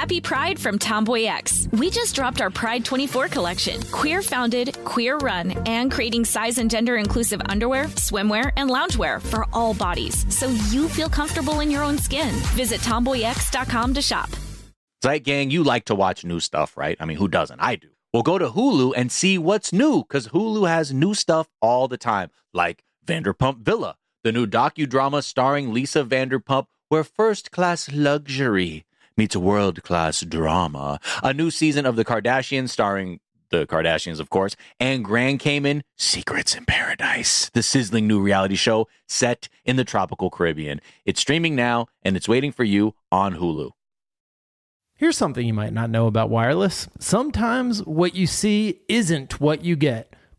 Happy Pride from Tomboy X. We just dropped our Pride 24 collection. Queer founded, queer run, and creating size and gender inclusive underwear, swimwear, and loungewear for all bodies so you feel comfortable in your own skin. Visit tomboyx.com to shop. Zeit Gang, you like to watch new stuff, right? I mean, who doesn't? I do. Well, go to Hulu and see what's new because Hulu has new stuff all the time, like Vanderpump Villa, the new docudrama starring Lisa Vanderpump, where first class luxury meets a world class drama. A new season of The Kardashians starring the Kardashians, of course, and Grand Cayman Secrets in Paradise, the sizzling new reality show set in the tropical Caribbean. It's streaming now and it's waiting for you on Hulu. Here's something you might not know about wireless. Sometimes what you see isn't what you get.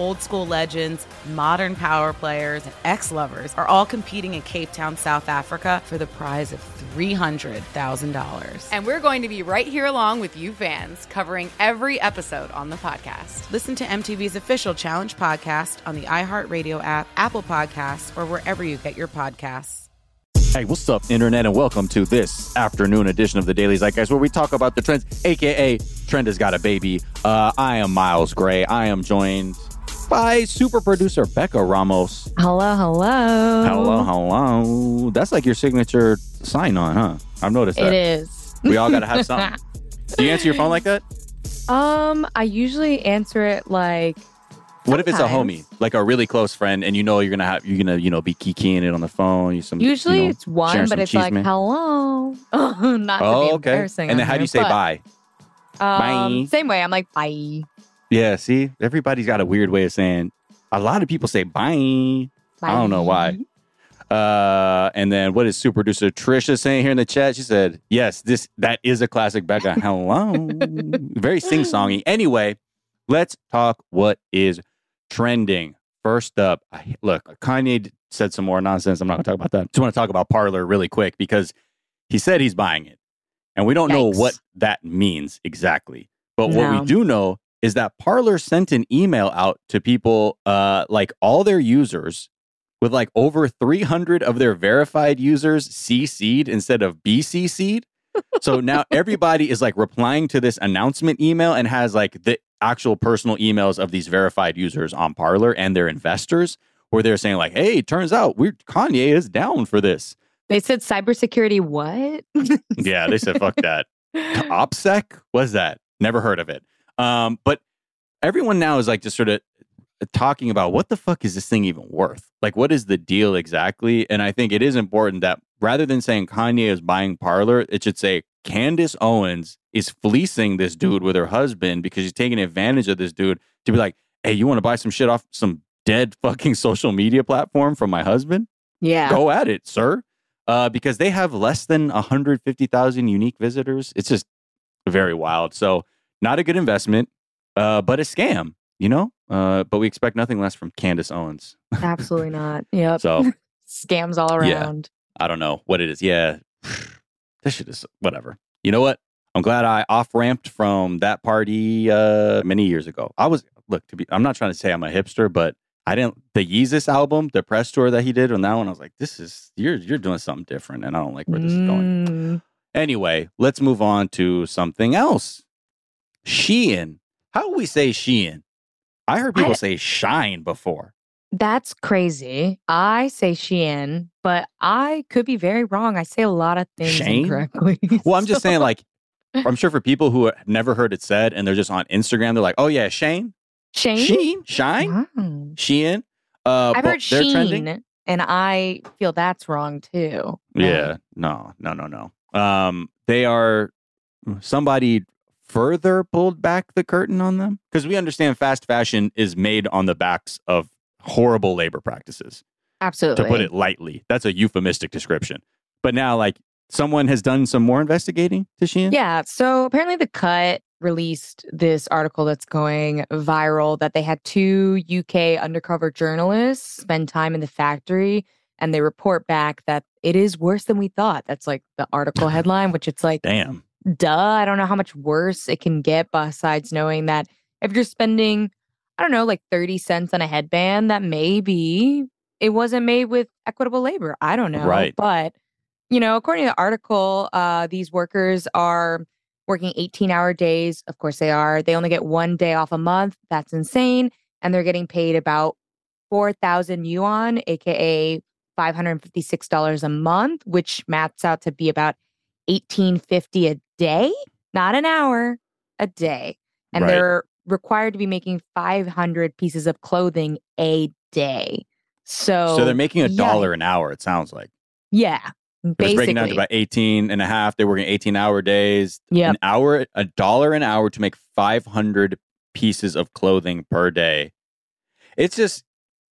Old school legends, modern power players, and ex lovers are all competing in Cape Town, South Africa for the prize of $300,000. And we're going to be right here along with you fans, covering every episode on the podcast. Listen to MTV's official Challenge podcast on the iHeartRadio app, Apple Podcasts, or wherever you get your podcasts. Hey, what's up, Internet, and welcome to this afternoon edition of the Daily Zeitgeist, where we talk about the trends, aka Trenda's got a baby. Uh, I am Miles Gray. I am joined by super producer Becca Ramos. Hello, hello. Hello, hello. That's like your signature sign on, huh? I've noticed that. It is. We all got to have something. Do you answer your phone like that? Um, I usually answer it like. What if it's a homie, like a really close friend, and you know you're gonna have you're gonna you know be keying it on the phone? You some Usually you know, it's one, but it's like man? hello. Not to Oh, be okay. embarrassing. And then how do you say bye? Um, Bye. Same way. I'm like bye. Yeah, see, everybody's got a weird way of saying. A lot of people say bye. I don't know why. Uh, and then what is super producer Trisha saying here in the chat? She said, "Yes, this that is a classic Becca. Hello, very sing songy. Anyway, let's talk what is trending. First up, I, look, Kanye said some more nonsense. I'm not going to talk about that. Just want to talk about Parler really quick because he said he's buying it, and we don't know what that means exactly. But what we do know is that Parler sent an email out to people, uh, like all their users, with like over 300 of their verified users CC'd instead of BCC'd. So now everybody is like replying to this announcement email and has like the actual personal emails of these verified users on Parler and their investors, where they're saying like, "Hey, turns out we're Kanye is down for this." They said cybersecurity. What? Yeah, they said fuck that. OPSEC? was that? Never heard of it. Um, but everyone now is like just sort of talking about what the fuck is this thing even worth? Like, what is the deal exactly? And I think it is important that rather than saying Kanye is buying Parler, it should say Candace Owens is fleecing this dude with her husband because she's taking advantage of this dude to be like, hey, you want to buy some shit off some dead fucking social media platform from my husband? yeah. go at it, sir. Uh, because they have less than 150,000 unique visitors. It's just very wild. So, not a good investment, uh, but a scam, you know? Uh, but we expect nothing less from Candace Owens. Absolutely not. Yep. So, Scams all around. Yeah. I don't know what it is. Yeah, this shit is whatever. You know what? I'm glad I off ramped from that party uh, many years ago. I was, look, to be, I'm not trying to say I'm a hipster, but I didn't, the Yeezus album, the press tour that he did on that one, I was like, this is, you're, you're doing something different. And I don't like where this is going. Mm. Anyway, let's move on to something else. Shein. How do we say Shein? I heard people I- say shine before. That's crazy. I say Shein, but I could be very wrong. I say a lot of things Shane? incorrectly. Well, I'm just saying, like, I'm sure for people who have never heard it said and they're just on Instagram, they're like, oh, yeah, Shane, Shane. Sheen, Shine, Wow. Shein. Uh, I've heard they're trending. Sheen, and I feel that's wrong too. Yeah, no, no, no, no. Um, they are somebody further pulled back the curtain on them because we understand fast fashion is made on the backs of horrible labor practices, Absolutely. to put it lightly. That's a euphemistic description. But now, like, someone has done some more investigating to Shein? Yeah. So apparently, the cut released this article that's going viral that they had two UK undercover journalists spend time in the factory and they report back that it is worse than we thought. That's like the article headline, which it's like, Damn. Duh, I don't know how much worse it can get besides knowing that if you're spending, I don't know, like 30 cents on a headband, that maybe it wasn't made with equitable labor. I don't know. Right. But, you know, according to the article, uh, these workers are working 18 hour days. Of course they are. They only get one day off a month. That's insane. And they're getting paid about 4,000 yuan, AKA $556 a month, which maps out to be about 1850 a day, not an hour, a day. And Right. they're required to be making 500 pieces of clothing a day. So, So they're making a yeah. dollar an hour, it sounds like. yeah, It's basically. breaking down to about 18 and a half. They're working 18 hour days. Yep. An hour, a dollar an hour to make 500 pieces of clothing per day. It's just,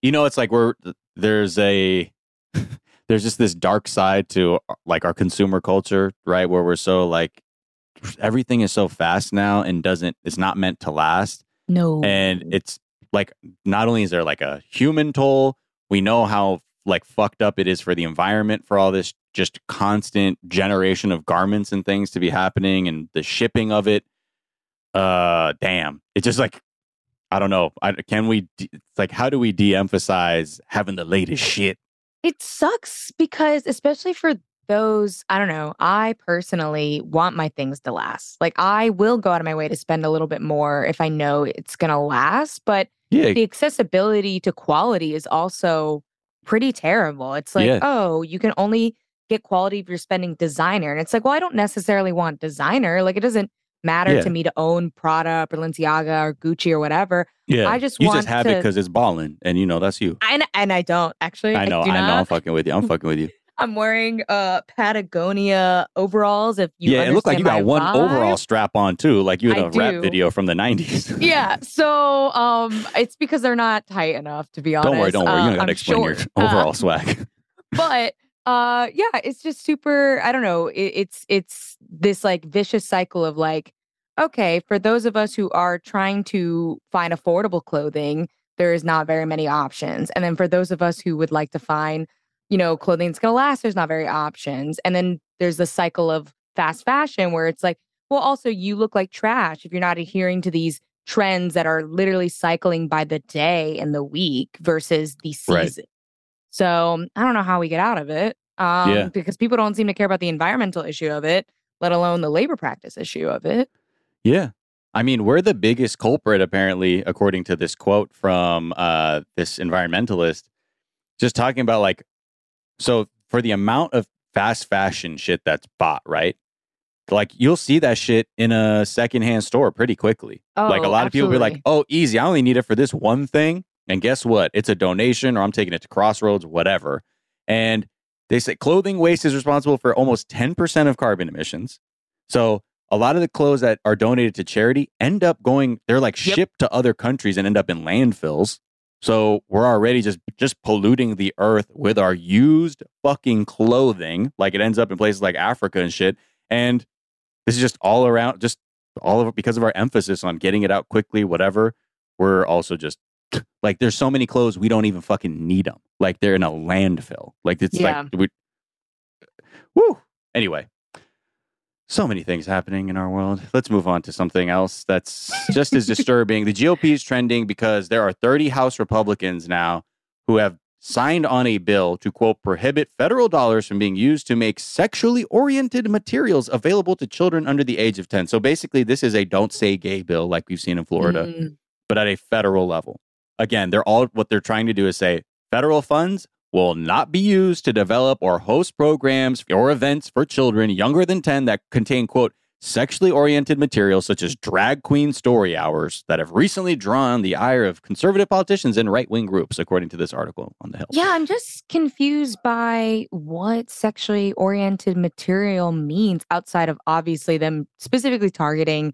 you know, it's like we're, there's a, there's just this dark side to uh, like our consumer culture, right? Where we're so like, everything is so fast now and doesn't, it's not meant to last. no. And it's like, not only is there like a human toll, we know how like fucked up it is for the environment for all this just constant generation of garments and things to be happening and the shipping of it uh damn it's just like i don't know I, can we de- it's like how do we de-emphasize having the latest shit It sucks because, especially for those, I don't know, I personally want my things to last. Like, I will go out of my way to spend a little bit more if I know it's going to last. But yeah the accessibility to quality is also pretty terrible. It's like, Yeah. oh, you can only get quality if you're spending designer. And it's like, well, I don't necessarily want designer. Like, it doesn't matter Yeah. to me to own Prada, or Balenciaga, or Gucci or whatever. yeah I just you want just have it to- because it's balling and you know that's you And, and I don't actually. i know do i know i'm fucking with you i'm fucking with you I'm wearing uh Patagonia overalls. If you yeah it looked like you got one my overall strap on too like you had I a rap video from the 90s Yeah, so um, it's because they're not tight enough to be honest. don't worry don't worry you Uh, don't gotta I'm explain your short. Uh, overall swag but uh, yeah, it's just super. I don't know. It, it's it's this like vicious cycle of like, okay, for those of us who are trying to find affordable clothing, there is not very many options, and then for those of us who would like to find, you know, clothing that's gonna last, there's not very options, and then there's the cycle of fast fashion where it's like, well, also you look like trash if you're not adhering to these trends that are literally cycling by the day and the week versus the Right. season. So I don't know how we get out of it. Um, Yeah. because people don't seem to care about the environmental issue of it, let alone the labor practice issue of it. Yeah. I mean, we're the biggest culprit, apparently, according to this quote from uh, this environmentalist, just talking about like, so for the amount of fast fashion shit that's bought, right? Like, you'll see that shit in a secondhand store pretty quickly. like, a Oh, lot of people be like, oh, easy. I only need it for this one thing. And guess what? It's a donation or I'm taking it to Crossroads, whatever. And they say clothing waste is responsible for almost 10% of carbon emissions. So a lot of the clothes that are donated to charity end up going, they're like Yep. shipped to other countries and end up in landfills. So we're already just just polluting the earth with our used fucking clothing. Like it ends up in places like Africa and shit. And this is just all around, just all of it because of our emphasis on getting it out quickly, whatever. We're also just like there's so many clothes we don't even fucking need them. Like they're in a landfill. Like it's Yeah. like we. Woo. Anyway, so many things happening in our world. Let's move on to something else that's just as disturbing. The GOP is trending because there are 30 House Republicans now who have signed on a bill to quote prohibit federal dollars from being used to make sexually oriented materials available to children under the age of 10. So basically this is a don't say gay bill like we've seen in Florida Mm, but at a federal level. Again, they're all what they're trying to do is say federal funds will not be used to develop or host programs or events for children younger than 10 that contain quote sexually oriented materials such as drag queen story hours that have recently drawn the ire of conservative politicians and right-wing groups according to this article on the hill. yeah, I'm just confused by what sexually oriented material means outside of obviously them specifically targeting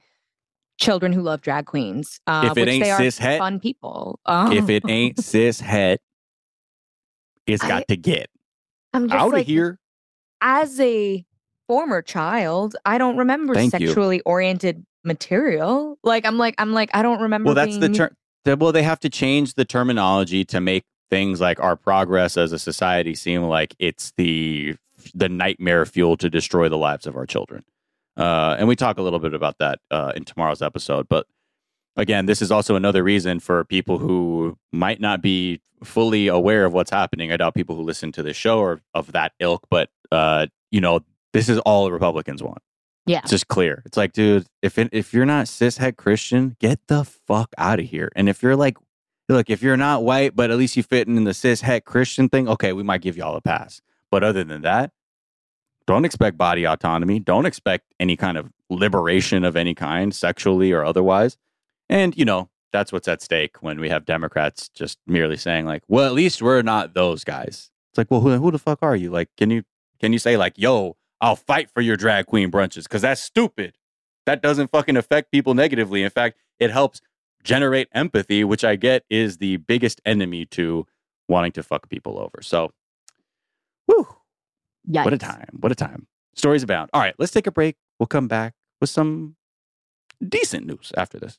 children who love drag queens. Uh, If it ain't they are cis het, fun people. Um, if it ain't cis het, it's I- got to get I'm just out of here. as a former child, I don't remember Thank you. sexually oriented material. Like I'm like I'm like I don't remember. Well, that's the term. Well, they have to change the terminology to make things like our progress as a society seem like it's the the nightmare fuel to destroy the lives of our children. Uh, and we talk a little bit about that uh, in tomorrow's episode. But again, this is also another reason for people who might not be fully aware of what's happening. I doubt people who listen to this show are of that ilk, but uh, you know, this is all the Republicans want. Yeah. It's just clear. It's like, dude, if it, if you're not cishet Christian, get the fuck out of here. And if you're like, look, if you're not white, but at least you fit in the cishet Christian thing, okay, we might give y'all a pass. But other than that, don't expect body autonomy. Don't expect any kind of liberation of any kind, sexually or otherwise. And you know, that's what's at stake when we have Democrats just merely saying like, "Well, at least we're not those guys." It's like, well, who, who the fuck are you? Like, can you can you say like, "Yo, I'll fight for your drag queen brunches"? Because that's stupid. That doesn't fucking affect people negatively. In fact, it helps generate empathy, which I get is the biggest enemy to wanting to fuck people over. So, whew, what a time. What a time. Stories abound. All right, let's take a break. We'll come back with some decent news after this.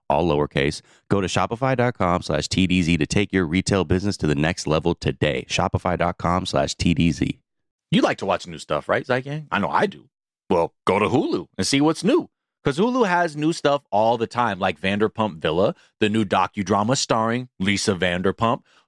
all lowercase. Go to shopify.com slash TDZ to take your retail business to the next level today. Shopify.com slash TDZ. You like to watch new stuff, right, Zeit Gang? I know I do. Well, go to Hulu and see what's new. Because Hulu has new stuff all the time, like Vanderpump Villa, the new docudrama starring Lisa Vanderpump.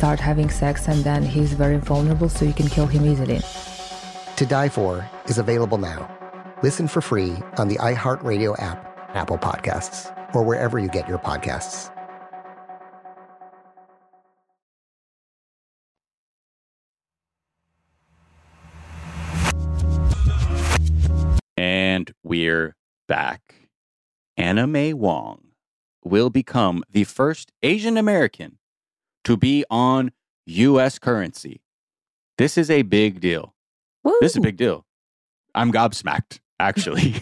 start having sex, and then he's very vulnerable, so you can kill him easily. To Die For is available now. Listen for free on the iHeartRadio app, Apple Podcasts, or wherever you get your podcasts. And we're back. Anna May Wong will become the first Asian American to be on U.S. currency. This is a big deal. Woo. This is a big deal. I'm gobsmacked, actually,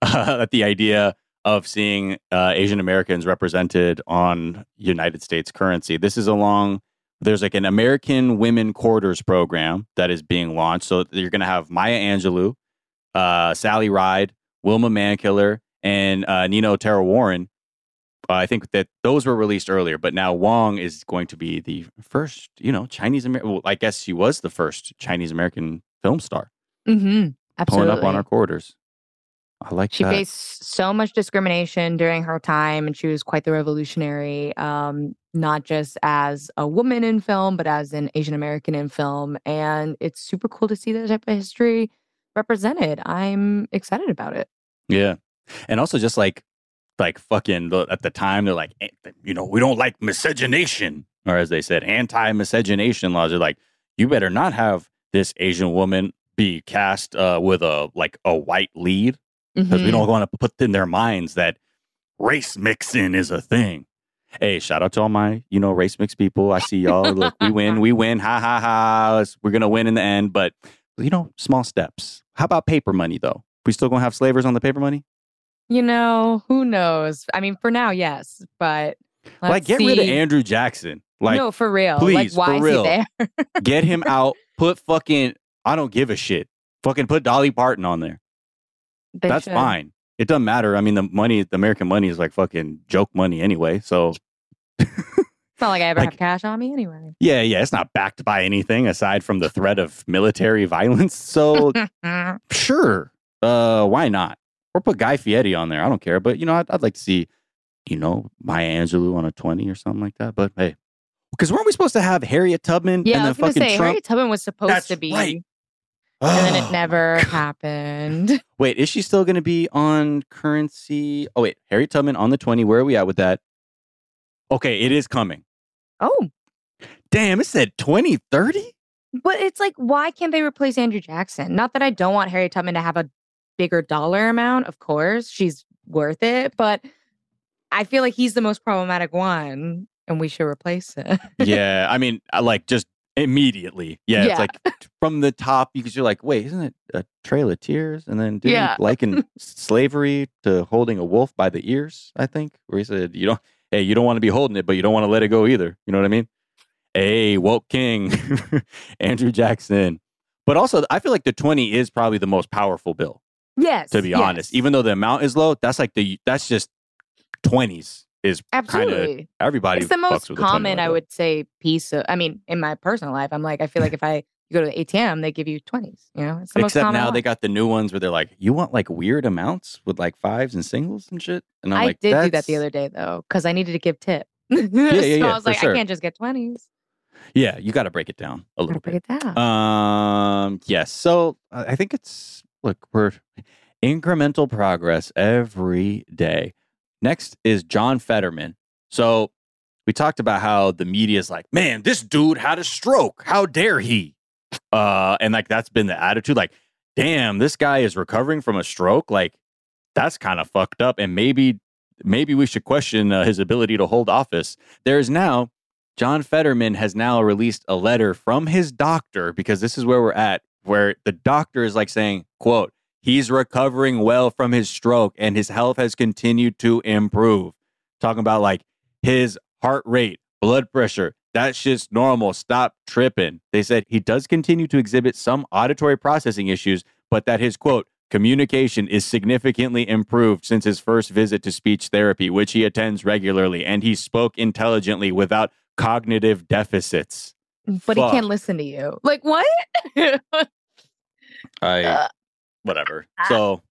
uh, at the idea of seeing uh, Asian Americans represented on United States currency. This is along, there's like an American Women Quarters program that is being launched. So you're going to have Maya Angelou, uh, Sally Ride, Wilma Mankiller, and uh, Nina Otero-Warren. Uh, I think that those were released earlier, but now Wong is going to be the first, you know, Chinese American. Well, I guess she was the first Chinese American film star Mm-hmm. pulling up on our quarters. I like She that. faced so much discrimination during her time, and she was quite the revolutionary, um, not just as a woman in film, but as an Asian American in film. And it's super cool to see that type of history represented. I'm excited about it. Yeah. And also just like like fucking the, at the time they're like eh, you know, we don't like miscegenation or as they said anti-miscegenation laws are like you better not have this Asian woman be cast uh, with a like a white lead because we Mhm. don't want to put in their minds that race mixing is a thing. Hey, shout out to all my, you know, race mixed people. I see y'all. Look, we win, we win. Ha ha ha. We're gonna win in the end, but you know, small steps. How about paper money though? We still gonna have slavers on the paper money? You know, who knows? I mean, for now, yes, but like, get rid of. Andrew Jackson. Like, no, for real. please, like, why for is he there? get him out. Put fucking. I don't give a shit. Fucking put Dolly Parton on there. They That's should. fine. It doesn't matter. I mean, the money, the American money is like fucking joke money anyway. So It's not like I ever Like- have cash on me anyway. yeah, yeah, it's not backed by anything aside from the threat of military violence. So sure, uh, why not? Or put Guy Fieri on there. I don't care. But you know, I'd, I'd like to see, you know, Maya Angelou on a twenty or something like that. But hey, because weren't we supposed to have Harriet Tubman Yeah, and I was gonna say Trump? Harriet Tubman was supposed That's to be, right. and then Oh, it never happened. Wait, is she still going to be on currency? Oh wait, Harriet Tubman on the twenty. Where are we at with that? Okay, it is coming. Oh, Damn, it said twenty thirty. but it's like, why can't they replace Andrew Jackson? Not that I don't want Harriet Tubman to have a bigger dollar amount. Of course, she's worth it, but I feel like he's the most problematic one, and we should replace it. yeah, I mean, I like just immediately. Yeah, Yeah. it's like from the top because you're like, wait, isn't it a Trail of Tears? And then didn't Yeah. liken slavery to holding a wolf by the ears. I think where he said, you don't, hey, you don't want to be holding it, but you don't want to let it go either. You know what I mean? Hey, woke king, Andrew Jackson. But also, I feel like the twenty is probably the most powerful bill. Yes, To be honest, even though the amount is low, that's like the that's just twenties is kind of everybody. It's the most common, I would say, piece of. I mean, in my personal life, I'm like, I feel like if I you go to the ATM, they give you twenties. You know, it's the Except now they got the new ones where they're like, you want like weird amounts with like fives and singles and shit. And I'm I like, did do that the other day though, because I needed to give tip. yeah, yeah, so yeah, I was like, sure. I can't just get twenties. Yeah, you got to break it down a little Gotta break bit. it down. Um, yes. So uh, I think it's look, we're incremental progress every day. Next is John Fetterman. So we talked about how the media is like, man, this dude had a stroke. How dare he? Uh, and like that's been the attitude. Like, damn, this guy is recovering from a stroke. Like, that's kind of fucked up. And maybe, maybe we should question uh, his ability to hold office. There is now John Fetterman has now released a letter from his doctor because this is where we're at, where the doctor is like saying, quote, he's recovering well from his stroke and his health has continued to improve. Talking about like his heart rate, blood pressure, that's just normal. Stop tripping. They said he does continue to exhibit some auditory processing issues, but that his quote, communication is significantly improved since his first visit to speech therapy, which he attends regularly, and he spoke intelligently without cognitive deficits. But he can't listen to you. Like what? I Uh, whatever. So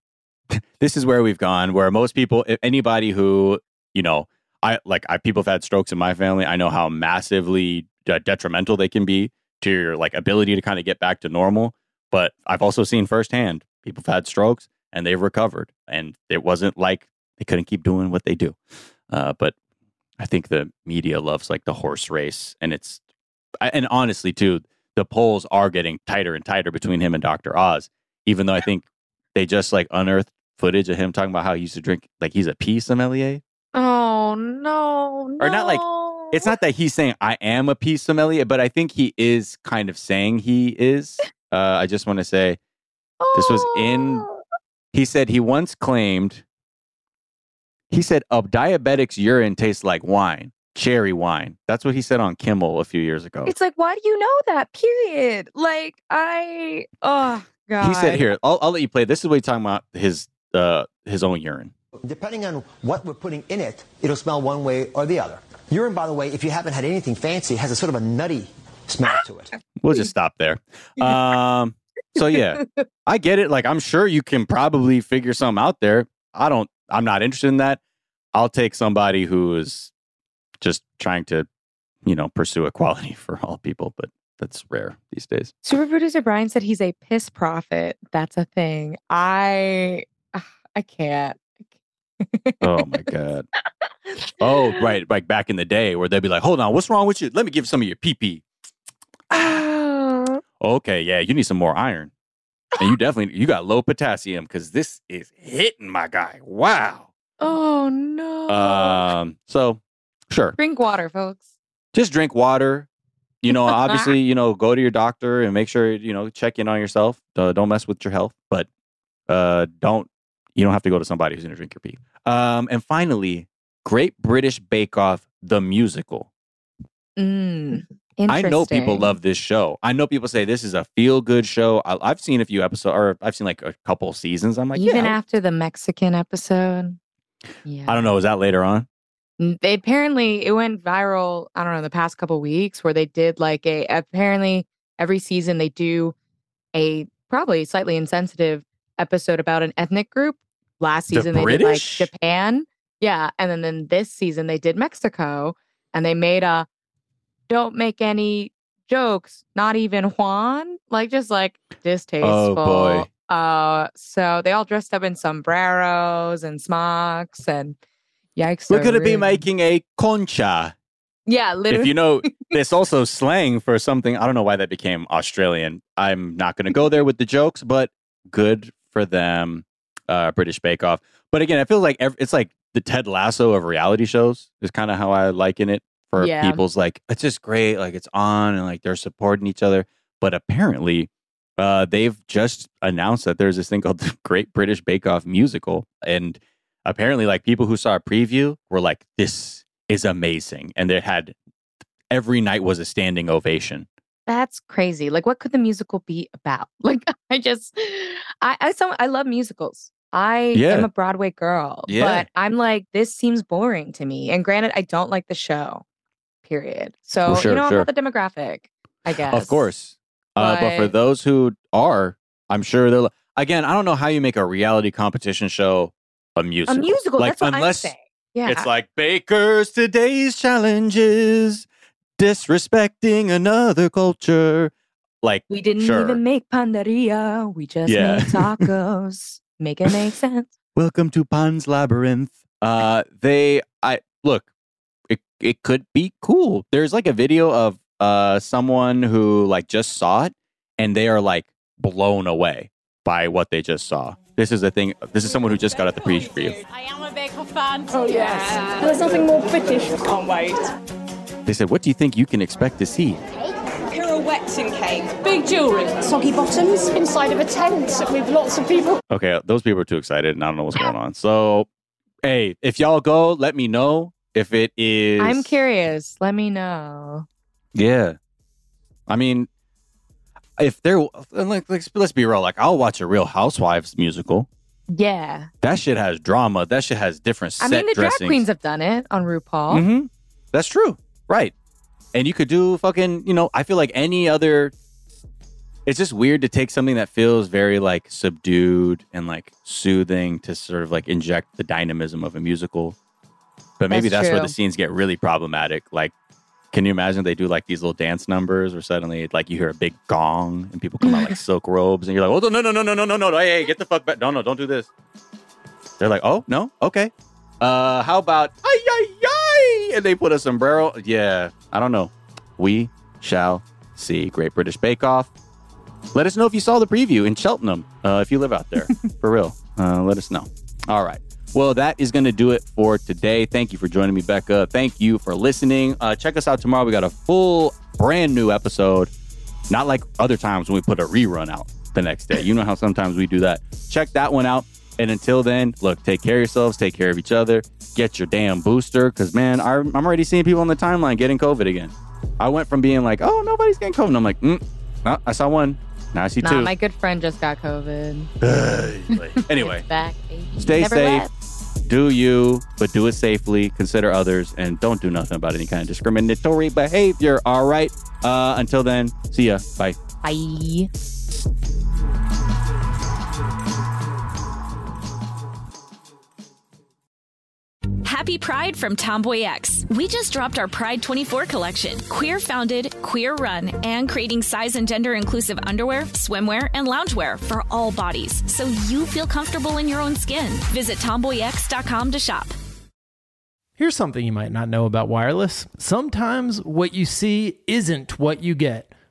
this is where we've gone. Where most people, if anybody who you know, I like, I people have had strokes in my family. I know how massively de- detrimental they can be to your like ability to kind of get back to normal. But I've also seen firsthand people have had strokes and they've recovered, and it wasn't like they couldn't keep doing what they do. Uh, but I think the media loves like the horse race, and it's and honestly too, the polls are getting tighter and tighter between him and Dr. Oz. Even though I think they just like unearthed footage of him talking about how he used to drink like he's a pee sommelier. oh no, Or not like- It's not that he's saying I am a pee sommelier, but I think he is kind of saying he is. Uh, I just want to say this was in- Oh. he said he once claimed he said a diabetic's urine tastes like wine, cherry wine. That's what he said on Kimmel a few years ago. It's like, why do you know that? Period. Like, I, oh god. He said here, I'll, I'll let you play. This is what he's talking about his uh, his own urine. Depending on what we're putting in it, it'll smell one way or the other. Urine, by the way, if you haven't had anything fancy, has a sort of a nutty smell to it. We'll just stop there. Um, so yeah, I get it. Like I'm sure you can probably figure something out there. I don't. I'm not interested in that. I'll take somebody who is just trying to, you know, pursue equality for all people. But that's rare these days. Super producer Brian said he's a piss prophet. That's a thing. I, I can't. Oh my god. Oh right, like back in the day where they'd be like, "Hold on, what's wrong with you? Let me give some of your pee pee." Oh, Okay, yeah, you need some more iron, and you definitely you got low potassium because this is hitting my guy. Wow. oh no. Um. So sure, Drink water, folks. just drink water. You know, obviously, you know, go to your doctor and make sure you know check in on yourself. Uh, don't mess with your health, but uh, don't you don't have to go to somebody who's going to drink your pee. Um, and finally, Great British Bake Off the musical. Mm, I know people love this show. I know people say this is a feel good show. I, I've seen a few episodes, or I've seen like a couple seasons. I'm like, even yeah. after the Mexican episode. Yeah. I don't know. Is that later on? They apparently it went viral. I don't know the past couple weeks where they did like a apparently every season they do a probably slightly insensitive episode about an ethnic group. Last The season they did like Japan, yeah, and then then this season they did Mexico, and they made a don't make any jokes, not even Juan, like just like distasteful. Oh, boy. Uh, so they all dressed up in sombreros and smocks and yikes. We're going to be making a concha. Yeah, literally. If you know, there's also slang for something. I don't know why that became Australian. I'm not going to go there with the jokes, but good for them. Uh, British Bake Off. But again, I feel like ev- it's like the Ted Lasso of reality shows is kind of how I liken it for Yeah. people's like, it's just great. Like it's on and like they're supporting each other. But apparently, uh, they've just announced that there's this thing called the Great British Bake Off musical. And apparently, like people who saw a preview were like, this is amazing. And they had every night was a standing ovation. That's crazy. Like, what could the musical be about? Like, I just, I, I, so I love musicals. I Yeah. am a Broadway girl, Yeah. but I'm like, this seems boring to me. And granted, I don't like the show. Period. So sure, you know, sure. I'm not the demographic. I guess. Of course. Uh, but for those who are, I'm sure they're, again, I don't know how you make a reality competition show a A musical. musical. Like, that's what unless I'm saying. Yeah. it's like Baker's today's challenges, disrespecting another culture. Like, we didn't sure. even make panderia. We just Yeah. made tacos. Make it make sense. welcome to Pan's Labyrinth. Uh, they, I look, it it could be cool. There's like a video of uh someone who like just saw it, and they are like blown away by what they just saw. This is a thing. This is someone who just got at the preview. I am a Bake Off fan. Oh yes. There's nothing more British. Can't wait. They said, "What do you think you can expect to see?" Pirouettes in cake. Big jewellery. Soggy bottoms inside of a tent with lots of people. Okay, those people are too excited, and I don't know what's going on. So, hey, if y'all go, let me know if it is. I'm curious. Let me know. Yeah. I mean, if there, like, let's, let's be real. Like, I'll watch a Real Housewives musical. Yeah. That shit has drama. That shit has different set I mean, the drag queens have done it on RuPaul. hmm That's true. Right. And you could do fucking, you know, I feel like any other. It's just weird to take something that feels very like subdued and like soothing to sort of like inject the dynamism of a musical. But maybe That's that's, where the scenes get really problematic. Like, can you imagine they do like these little dance numbers where suddenly like you hear a big gong and people come out like silk robes and you're like, oh, no, no, no, no, no, no, no, no, hey, hey, get the fuck back. No, no, don't do this. They're like, oh, no, okay. Uh, how about ay ay ay? And they put a sombrero. Yeah, I don't know. We shall see. Great British Bake Off. Let us know if you saw the preview in Cheltenham. Uh, if you live out there, for real, uh, let us know. All right. Well, that is going to do it for today. Thank you for joining me, Becca. Thank you for listening. Uh, check us out tomorrow. We got a full, brand new episode. Not like other times when we put a rerun out the next day. You know how sometimes we do that. Check that one out. And until then, look, take care of yourselves, take care of each other, get your damn booster. Cause man, I, I'm already seeing people on the timeline getting COVID again. I went from being like, oh, nobody's getting COVID. And I'm like, mm, no, I saw one. Now I see Nah, two. my good friend just got COVID. anyway, back. stay Never safe. left. Do you, but do it safely. Consider others and don't do nothing about any kind of discriminatory behavior. All right. Uh, until then, see ya. Bye. Bye. Happy Pride from Tomboy X. We just dropped our Pride 24 collection. Queer founded, queer run, and creating size and gender inclusive underwear, swimwear, and loungewear for all bodies so you feel comfortable in your own skin. Visit tomboyx.com to shop. Here's something you might not know about wireless. Sometimes what you see isn't what you get.